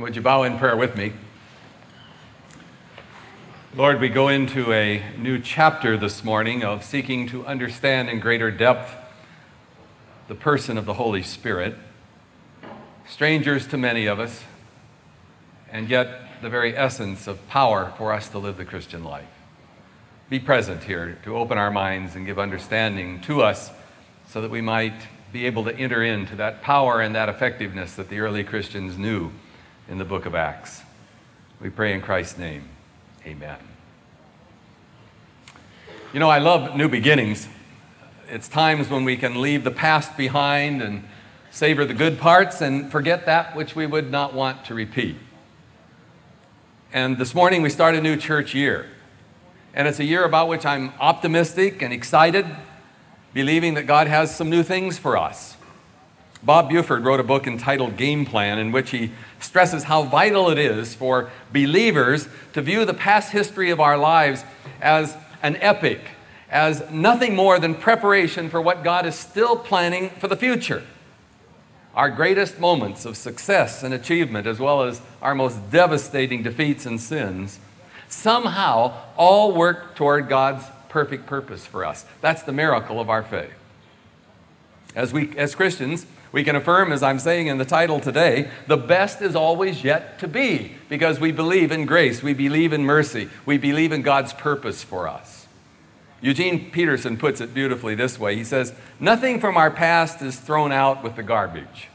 And would you bow in prayer with me? Lord, we go into a new chapter this morning of seeking to understand in greater depth the person of the Holy Spirit, strangers to many of us, and yet the very essence of power for us to live the Christian life. Be present here to open our minds and give understanding to us so that we might be able to enter into that power and that effectiveness that the early Christians knew in the book of Acts. We pray in Christ's name. Amen. You know, I love new beginnings. It's times when we can leave the past behind and savor the good parts and forget that which we would not want to repeat. And this morning we start a new church year. And it's a year about which I'm optimistic and excited, believing that God has some new things for us. Bob Buford wrote a book entitled Game Plan, in which he stresses how vital it is for believers to view the past history of our lives as an epic, as nothing more than preparation for what God is still planning for the future. Our greatest moments of success and achievement, as well as our most devastating defeats and sins, somehow all work toward God's perfect purpose for us. That's the miracle of our faith. As, we, as Christians, we can affirm, as I'm saying in the title today, the best is always yet to be because we believe in grace, we believe in mercy, we believe in God's purpose for us. Eugene Peterson puts it beautifully this way He says, Nothing from our past is thrown out with the garbage,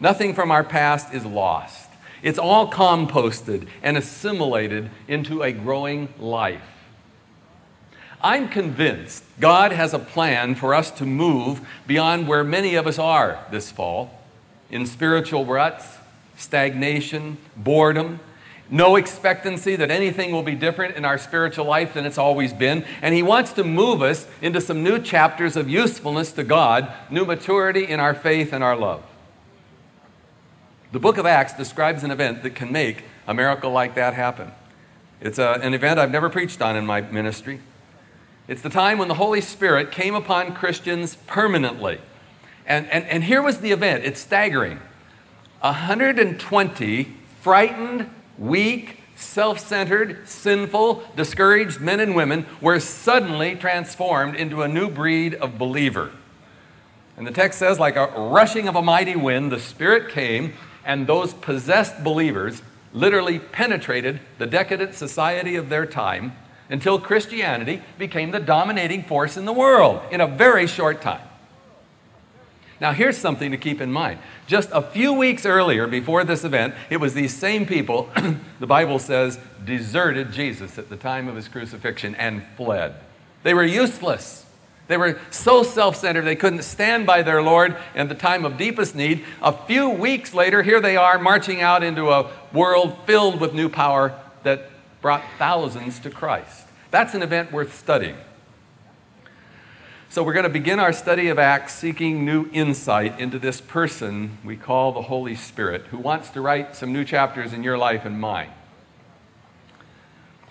nothing from our past is lost. It's all composted and assimilated into a growing life. I'm convinced God has a plan for us to move beyond where many of us are this fall in spiritual ruts, stagnation, boredom, no expectancy that anything will be different in our spiritual life than it's always been. And He wants to move us into some new chapters of usefulness to God, new maturity in our faith and our love. The book of Acts describes an event that can make a miracle like that happen. It's a, an event I've never preached on in my ministry. It's the time when the Holy Spirit came upon Christians permanently. And, and, and here was the event it's staggering 120 frightened, weak, self centered, sinful, discouraged men and women were suddenly transformed into a new breed of believer. And the text says, like a rushing of a mighty wind, the Spirit came, and those possessed believers literally penetrated the decadent society of their time until Christianity became the dominating force in the world in a very short time. Now, here's something to keep in mind. Just a few weeks earlier, before this event, it was these same people, the Bible says, deserted Jesus at the time of his crucifixion and fled. They were useless. They were so self centered they couldn't stand by their Lord at the time of deepest need. A few weeks later, here they are marching out into a world filled with new power that brought thousands to Christ. That's an event worth studying. So, we're going to begin our study of Acts seeking new insight into this person we call the Holy Spirit, who wants to write some new chapters in your life and mine.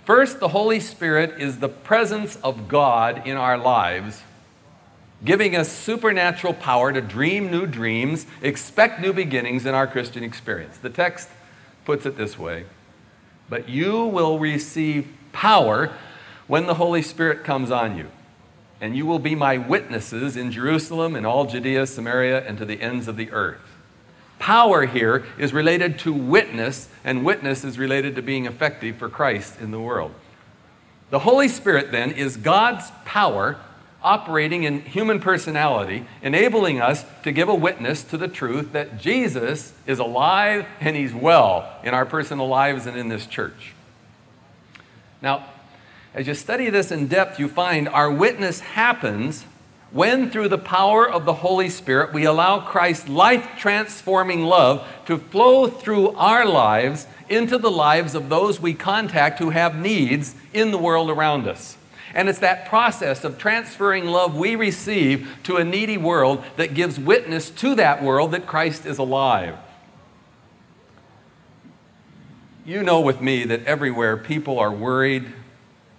First, the Holy Spirit is the presence of God in our lives, giving us supernatural power to dream new dreams, expect new beginnings in our Christian experience. The text puts it this way But you will receive power when the Holy Spirit comes on you and you will be my witnesses in Jerusalem and all Judea, Samaria, and to the ends of the earth. Power here is related to witness, and witness is related to being effective for Christ in the world. The Holy Spirit, then, is God's power operating in human personality, enabling us to give a witness to the truth that Jesus is alive and he's well in our personal lives and in this church. Now, as you study this in depth, you find our witness happens when, through the power of the Holy Spirit, we allow Christ's life transforming love to flow through our lives into the lives of those we contact who have needs in the world around us. And it's that process of transferring love we receive to a needy world that gives witness to that world that Christ is alive. You know with me that everywhere people are worried,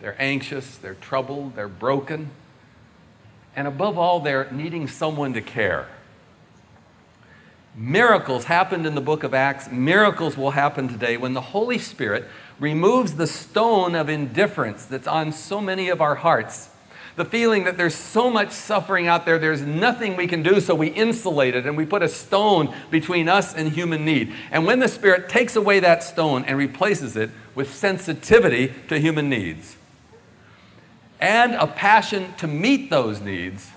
they're anxious, they're troubled, they're broken, and above all, they're needing someone to care. Miracles happened in the book of Acts. Miracles will happen today when the Holy Spirit removes the stone of indifference that's on so many of our hearts. The feeling that there's so much suffering out there, there's nothing we can do, so we insulate it and we put a stone between us and human need. And when the Spirit takes away that stone and replaces it with sensitivity to human needs and a passion to meet those needs,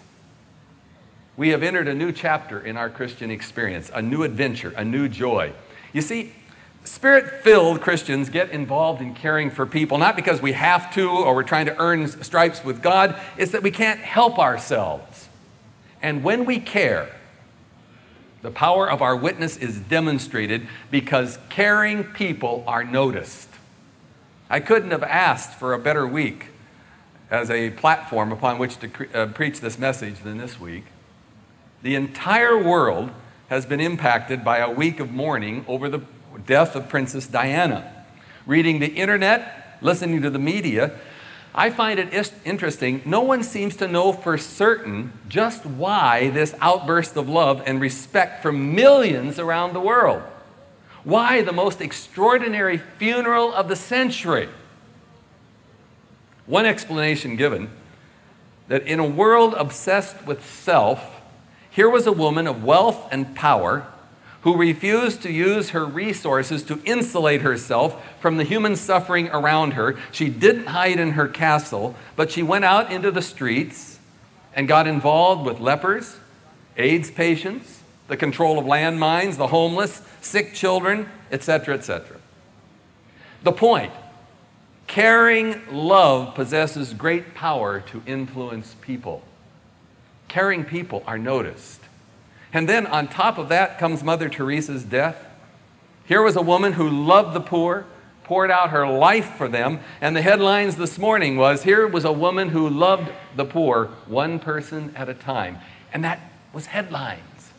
we have entered a new chapter in our Christian experience, a new adventure, a new joy. You see, Spirit filled Christians get involved in caring for people, not because we have to or we're trying to earn stripes with God, it's that we can't help ourselves. And when we care, the power of our witness is demonstrated because caring people are noticed. I couldn't have asked for a better week as a platform upon which to cre- uh, preach this message than this week. The entire world has been impacted by a week of mourning over the death of Princess Diana. Reading the internet, listening to the media, I find it interesting. No one seems to know for certain just why this outburst of love and respect from millions around the world. Why the most extraordinary funeral of the century? One explanation given that in a world obsessed with self, here was a woman of wealth and power who refused to use her resources to insulate herself from the human suffering around her. She didn't hide in her castle, but she went out into the streets and got involved with lepers, AIDS patients, the control of landmines, the homeless, sick children, etc., etc. The point caring love possesses great power to influence people. Caring people are noticed. And then on top of that comes Mother Teresa's death. Here was a woman who loved the poor, poured out her life for them, and the headlines this morning was here was a woman who loved the poor one person at a time. And that was headlines.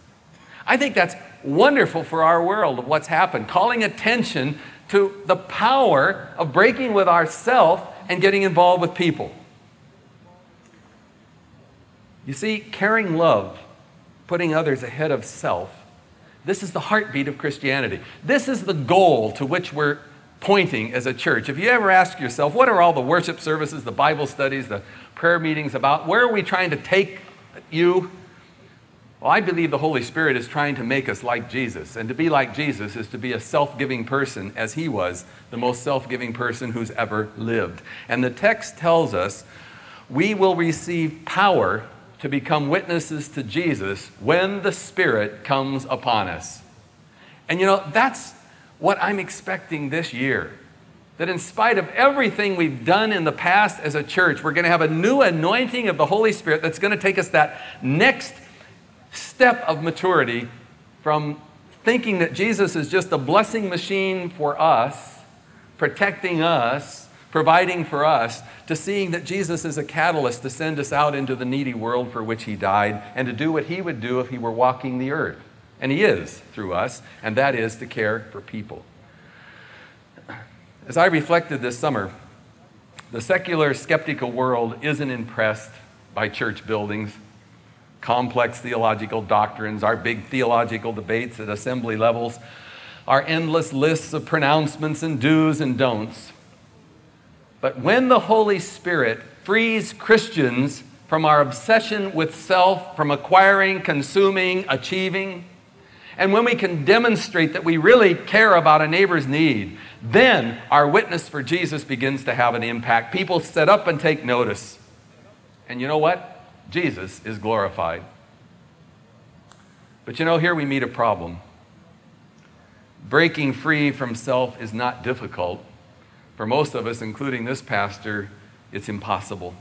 I think that's wonderful for our world of what's happened, calling attention to the power of breaking with ourself and getting involved with people. You see, caring love putting others ahead of self. This is the heartbeat of Christianity. This is the goal to which we're pointing as a church. If you ever ask yourself, what are all the worship services, the Bible studies, the prayer meetings about? Where are we trying to take you? Well, I believe the Holy Spirit is trying to make us like Jesus. And to be like Jesus is to be a self giving person, as he was the most self giving person who's ever lived. And the text tells us we will receive power to become witnesses to Jesus when the Spirit comes upon us. And you know, that's what I'm expecting this year. That in spite of everything we've done in the past as a church, we're going to have a new anointing of the Holy Spirit that's going to take us that next step of maturity from thinking that Jesus is just a blessing machine for us, protecting us, providing for us, to seeing that Jesus is a catalyst to send us out into the needy world for which he died and to do what he would do if he were walking the earth. And he is through us, and that is to care for people. As I reflected this summer, the secular skeptical world isn't impressed by church buildings, complex theological doctrines, our big theological debates at assembly levels, our endless lists of pronouncements and do's and don'ts. But when the Holy Spirit frees Christians from our obsession with self, from acquiring, consuming, achieving, and when we can demonstrate that we really care about a neighbor's need, then our witness for Jesus begins to have an impact. People set up and take notice. And you know what? Jesus is glorified. But you know, here we meet a problem. Breaking free from self is not difficult. For most of us, including this pastor, it's impossible.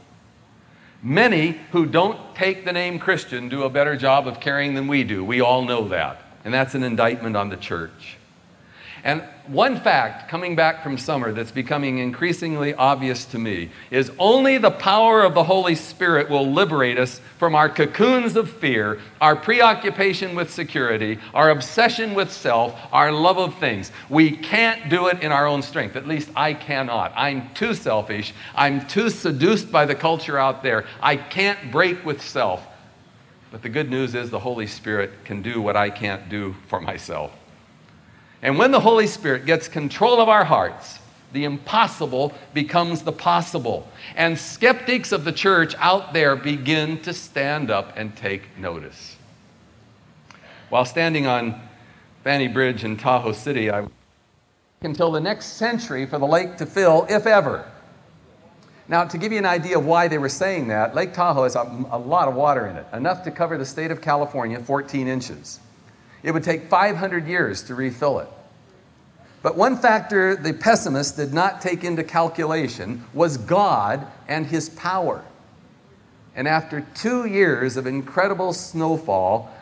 Many who don't take the name Christian do a better job of caring than we do. We all know that. And that's an indictment on the church. And one fact coming back from summer that's becoming increasingly obvious to me is only the power of the Holy Spirit will liberate us from our cocoons of fear, our preoccupation with security, our obsession with self, our love of things. We can't do it in our own strength. At least I cannot. I'm too selfish. I'm too seduced by the culture out there. I can't break with self. But the good news is the Holy Spirit can do what I can't do for myself. And when the Holy Spirit gets control of our hearts, the impossible becomes the possible. And skeptics of the church out there begin to stand up and take notice. While standing on Fanny Bridge in Tahoe City, I until the next century for the lake to fill, if ever. Now, to give you an idea of why they were saying that, Lake Tahoe has a, a, lot of water in it, enough to cover the state of California 14 inches. It would take 500 years to refill it. But one factor the pessimists did not take into calculation was God and His power. And after two years of incredible snowfall,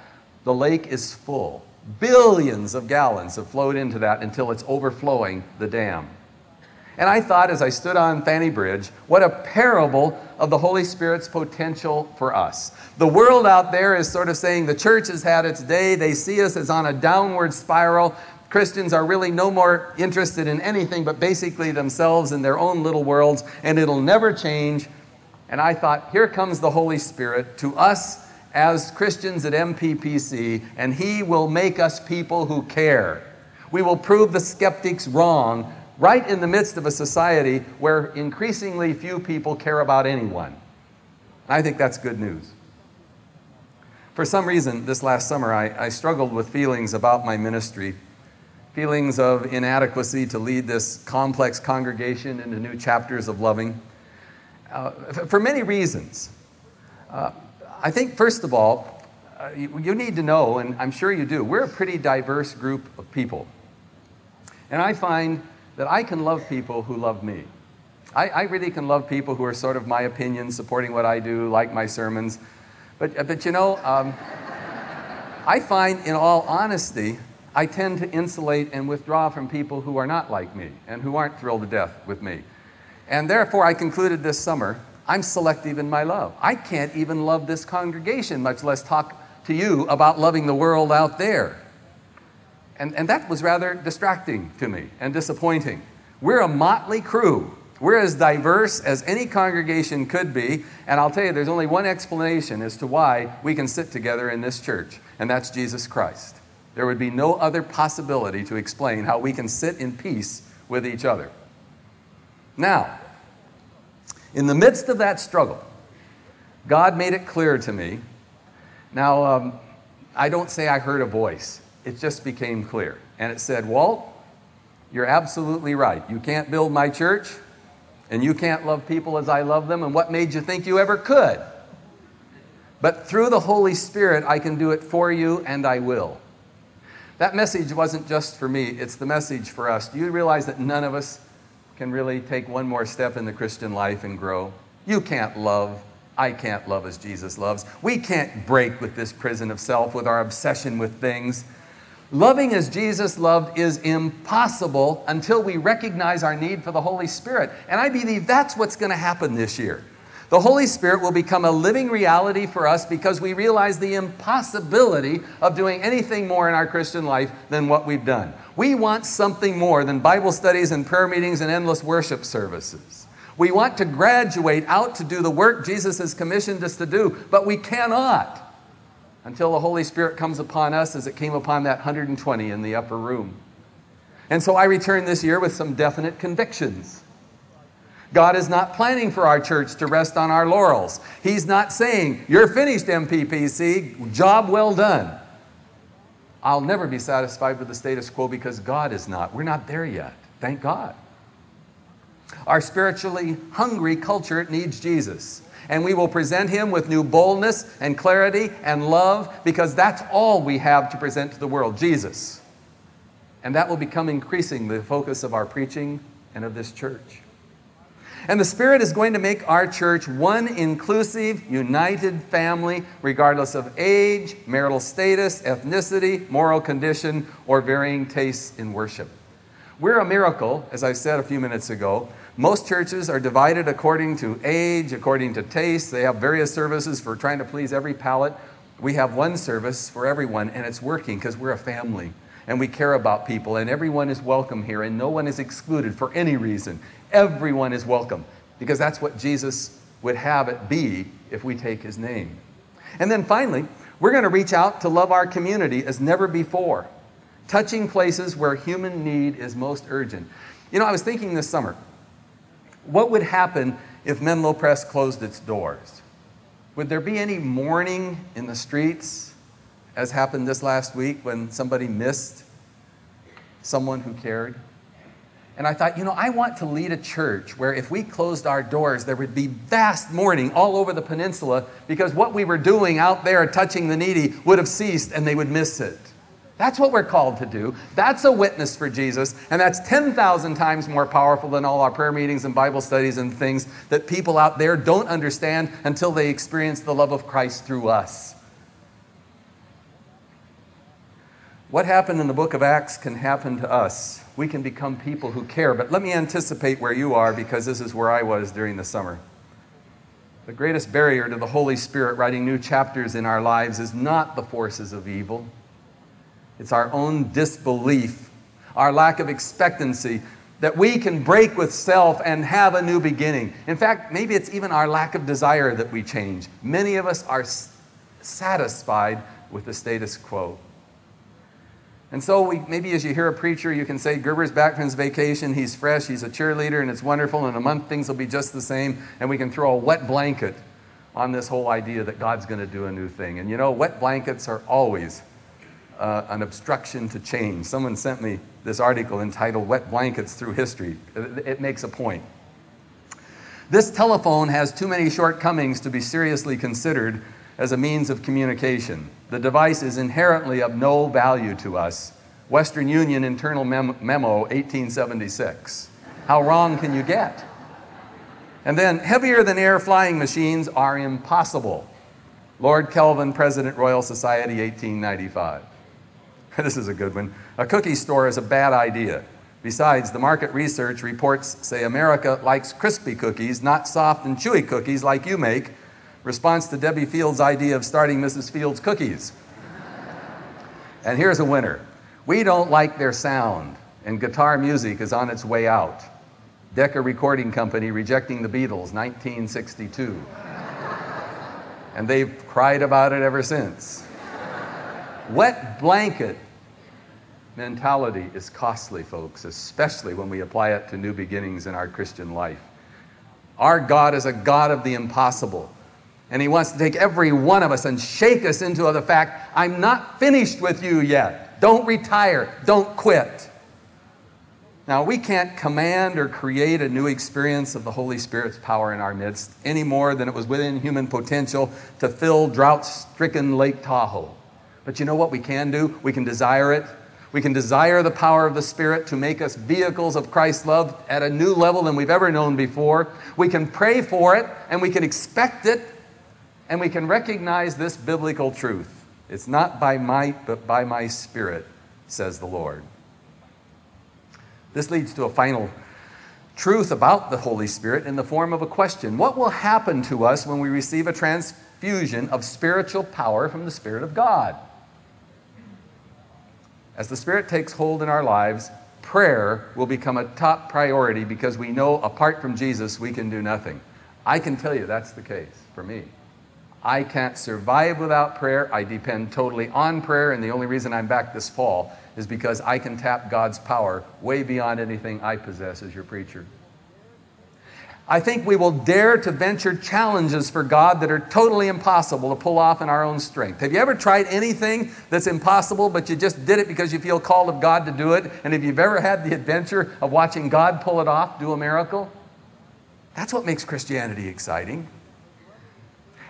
the lake is full. Billions of gallons have flowed into that until it's overflowing the dam. And I thought as I stood on Fanny Bridge, what a parable of the Holy Spirit's potential for us. The world out there is sort of saying the church has had its day. They see us as on a downward spiral. Christians are really no more interested in anything but basically themselves and their own little worlds, and it'll never change. And I thought, here comes the Holy Spirit to us as Christians at MPPC, and He will make us people who care. We will prove the skeptics wrong right in the midst of a society where increasingly few people care about anyone. I think that's good news. For some reason, this last summer, I, I struggled with feelings about my ministry feelings of inadequacy to lead this complex congregation into new chapters of loving uh, for many reasons. Uh, I think, first of all, uh, you, you need to know, and I'm sure you do, we're a pretty diverse group of people. And I find that I can love people who love me. I, I, really can love people who are sort of my opinion, supporting what I do, like my sermons. But, but you know, um, I find, in all honesty, I tend to insulate and withdraw from people who are not like me and who aren't thrilled to death with me. And therefore, I concluded this summer I'm selective in my love. I can't even love this congregation, much less talk to you about loving the world out there. And, and that was rather distracting to me and disappointing. We're a motley crew. We're as diverse as any congregation could be, and I'll tell you, there's only one explanation as to why we can sit together in this church, and that's Jesus Christ. There would be no other possibility to explain how we can sit in peace with each other. Now, in the midst of that struggle, God made it clear to me. Now, um, I don't say I heard a voice, it just became clear. And it said, Walt, you're absolutely right. You can't build my church, and you can't love people as I love them, and what made you think you ever could? But through the Holy Spirit, I can do it for you, and I will. That message wasn't just for me, it's the message for us. Do you realize that none of us can really take one more step in the Christian life and grow? You can't love. I can't love as Jesus loves. We can't break with this prison of self, with our obsession with things. Loving as Jesus loved is impossible until we recognize our need for the Holy Spirit. And I believe that's what's going to happen this year. The Holy Spirit will become a living reality for us because we realize the impossibility of doing anything more in our Christian life than what we've done. We want something more than Bible studies and prayer meetings and endless worship services. We want to graduate out to do the work Jesus has commissioned us to do, but we cannot until the Holy Spirit comes upon us as it came upon that 120 in the upper room. And so I return this year with some definite convictions. God is not planning for our church to rest on our laurels. He's not saying, You're finished, MPPC, job well done. I'll never be satisfied with the status quo because God is not. We're not there yet. Thank God. Our spiritually hungry culture needs Jesus. And we will present him with new boldness and clarity and love because that's all we have to present to the world Jesus. And that will become increasingly the focus of our preaching and of this church. And the Spirit is going to make our church one inclusive, united family, regardless of age, marital status, ethnicity, moral condition, or varying tastes in worship. We're a miracle, as I said a few minutes ago. Most churches are divided according to age, according to taste. They have various services for trying to please every palate. We have one service for everyone, and it's working because we're a family and we care about people, and everyone is welcome here, and no one is excluded for any reason. Everyone is welcome because that's what Jesus would have it be if we take his name. And then finally, we're going to reach out to love our community as never before, touching places where human need is most urgent. You know, I was thinking this summer, what would happen if Menlo Pres closed its doors? Would there be any mourning in the streets, as happened this last week when somebody missed someone who cared? And I thought, you know, I want to lead a church where if we closed our doors, there would be vast mourning all over the peninsula because what we were doing out there touching the needy would have ceased and they would miss it. That's what we're called to do. That's a witness for Jesus, and that's 10,000 times more powerful than all our prayer meetings and Bible studies and things that people out there don't understand until they experience the love of Christ through us. What happened in the book of Acts can happen to us. We can become people who care, but let me anticipate where you are because this is where I was during the summer. The greatest barrier to the Holy Spirit writing new chapters in our lives is not the forces of evil. It's our own disbelief, our lack of expectancy that we can break with self and have a new beginning. In fact, maybe it's even our lack of desire that we change. Many of us are satisfied with the status quo. And so, we, maybe as you hear a preacher, you can say, Gerber's back from his vacation, he's fresh, he's a cheerleader, and it's wonderful. In a month, things will be just the same. And we can throw a wet blanket on this whole idea that God's going to do a new thing. And you know, wet blankets are always uh, an obstruction to change. Someone sent me this article entitled Wet Blankets Through History. It, it makes a point. This telephone has too many shortcomings to be seriously considered as a means of communication. The device is inherently of no value to us. Western Union Internal Mem- Memo, 1876. How wrong can you get? And then, heavier than air flying machines are impossible. Lord Kelvin, President, Royal Society, 1895. this is a good one. A cookie store is a bad idea. Besides, the market research reports say America likes crispy cookies, not soft and chewy cookies like you make. Response to Debbie Fields' idea of starting Mrs. Fields Cookies. and here's a winner. We don't like their sound, and guitar music is on its way out. Decca Recording Company rejecting the Beatles, 1962. and they've cried about it ever since. Wet blanket mentality is costly, folks, especially when we apply it to new beginnings in our Christian life. Our God is a God of the impossible. And He wants to take every one of us and shake us into the fact I'm not finished with you yet. Don't retire. Don't quit. Now, we can't command or create a new experience of the Holy Spirit's power in our midst any more than it was within human potential to fill drought stricken Lake Tahoe. But you know what we can do? We can desire it we can desire the power of the Spirit to make us vehicles of Christ's love at a new level than we've ever known before. We can pray for it and we can expect it and we can recognize this biblical truth. It's not by might, but by my Spirit, says the Lord. This leads to a final truth about the Holy Spirit in the form of a question What will happen to us when we receive a transfusion of spiritual power from the Spirit of God? As the Spirit takes hold in our lives, prayer will become a top priority because we know apart from Jesus, we can do nothing. I can tell you that's the case for me. I can't survive without prayer. I depend totally on prayer, and the only reason I'm back this fall is because I can tap God's power way beyond anything I possess as your preacher. I think we will dare to venture challenges for God that are totally impossible to pull off in our own strength. Have you ever tried anything that's impossible, but you just did it because you feel called of God to do it? And if you've ever had the adventure of watching God pull it off, do a miracle? That's what makes Christianity exciting.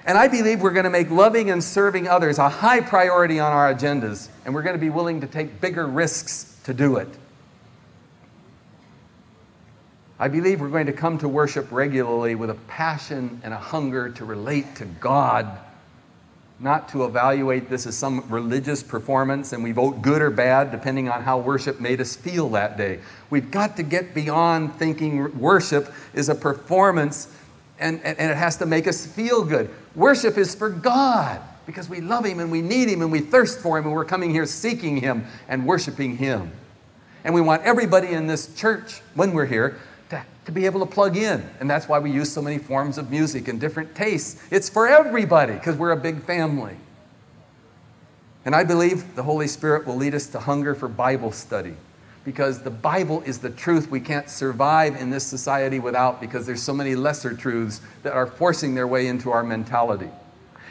And I believe we're going to make loving and serving others a high priority on our agendas, and we're going to be willing to take bigger risks to do it. I believe we're going to come to worship regularly with a passion and a hunger to relate to God, not to evaluate this as some religious performance and we vote good or bad depending on how worship made us feel that day. We've got to get beyond thinking worship is a performance and, and, and it has to make us feel good. Worship is for God because we love Him and we need Him and we thirst for Him and we're coming here seeking Him and worshiping Him. And we want everybody in this church, when we're here, to be able to plug in. And that's why we use so many forms of music and different tastes. It's for everybody because we're a big family. And I believe the Holy Spirit will lead us to hunger for Bible study because the Bible is the truth we can't survive in this society without because there's so many lesser truths that are forcing their way into our mentality.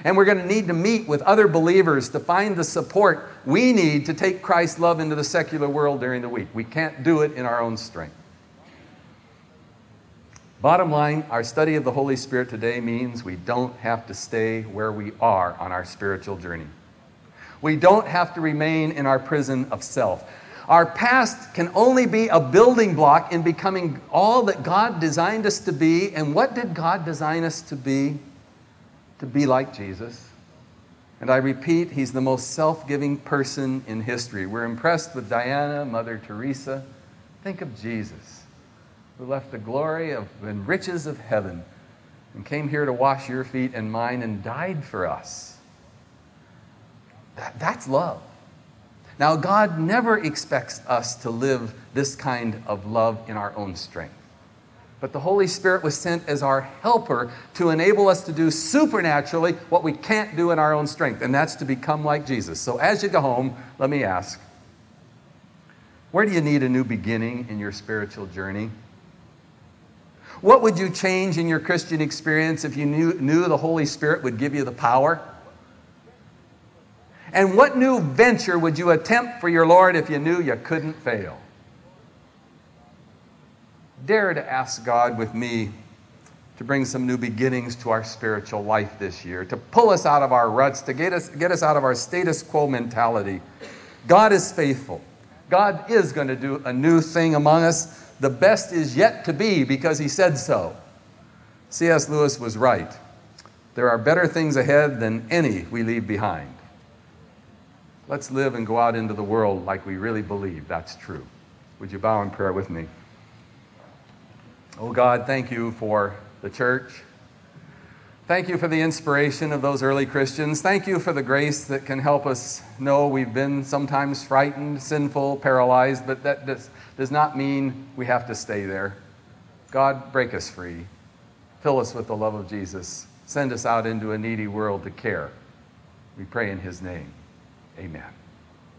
And we're going to need to meet with other believers to find the support we need to take Christ's love into the secular world during the week. We can't do it in our own strength. Bottom line, our study of the Holy Spirit today means we don't have to stay where we are on our spiritual journey. We don't have to remain in our prison of self. Our past can only be a building block in becoming all that God designed us to be. And what did God design us to be? To be like Jesus. And I repeat, he's the most self giving person in history. We're impressed with Diana, Mother Teresa. Think of Jesus who left the glory of, and riches of heaven and came here to wash your feet and mine and died for us. That, that's love. Now, God never expects us to live this kind of love in our own strength. But the Holy Spirit was sent as our helper to enable us to do supernaturally what we can't do in our own strength, and that's to become like Jesus. So as you go home, let me ask where do you need a new beginning in your spiritual journey? What would you change in your Christian experience if you knew, knew the Holy Spirit would give you the power? And what new venture would you attempt for your Lord if you knew you couldn't fail? Dare to ask God with me to bring some new beginnings to our spiritual life this year, to pull us out of our ruts, to get us, get us out of our status quo mentality. God is faithful. God is going to do a new thing among us. The best is yet to be because he said so. C.S. Lewis was right. There are better things ahead than any we leave behind. Let's live and go out into the world like we really believe that's true. Would you bow in prayer with me? Oh God, thank you for the church. Thank you for the inspiration of those early Christians. Thank you for the grace that can help us know we've been sometimes frightened, sinful, paralyzed, but that does, does not mean we have to stay there. God, break us free. Fill us with the love of Jesus. Send us out into a needy world to care. We pray in his name. Amen.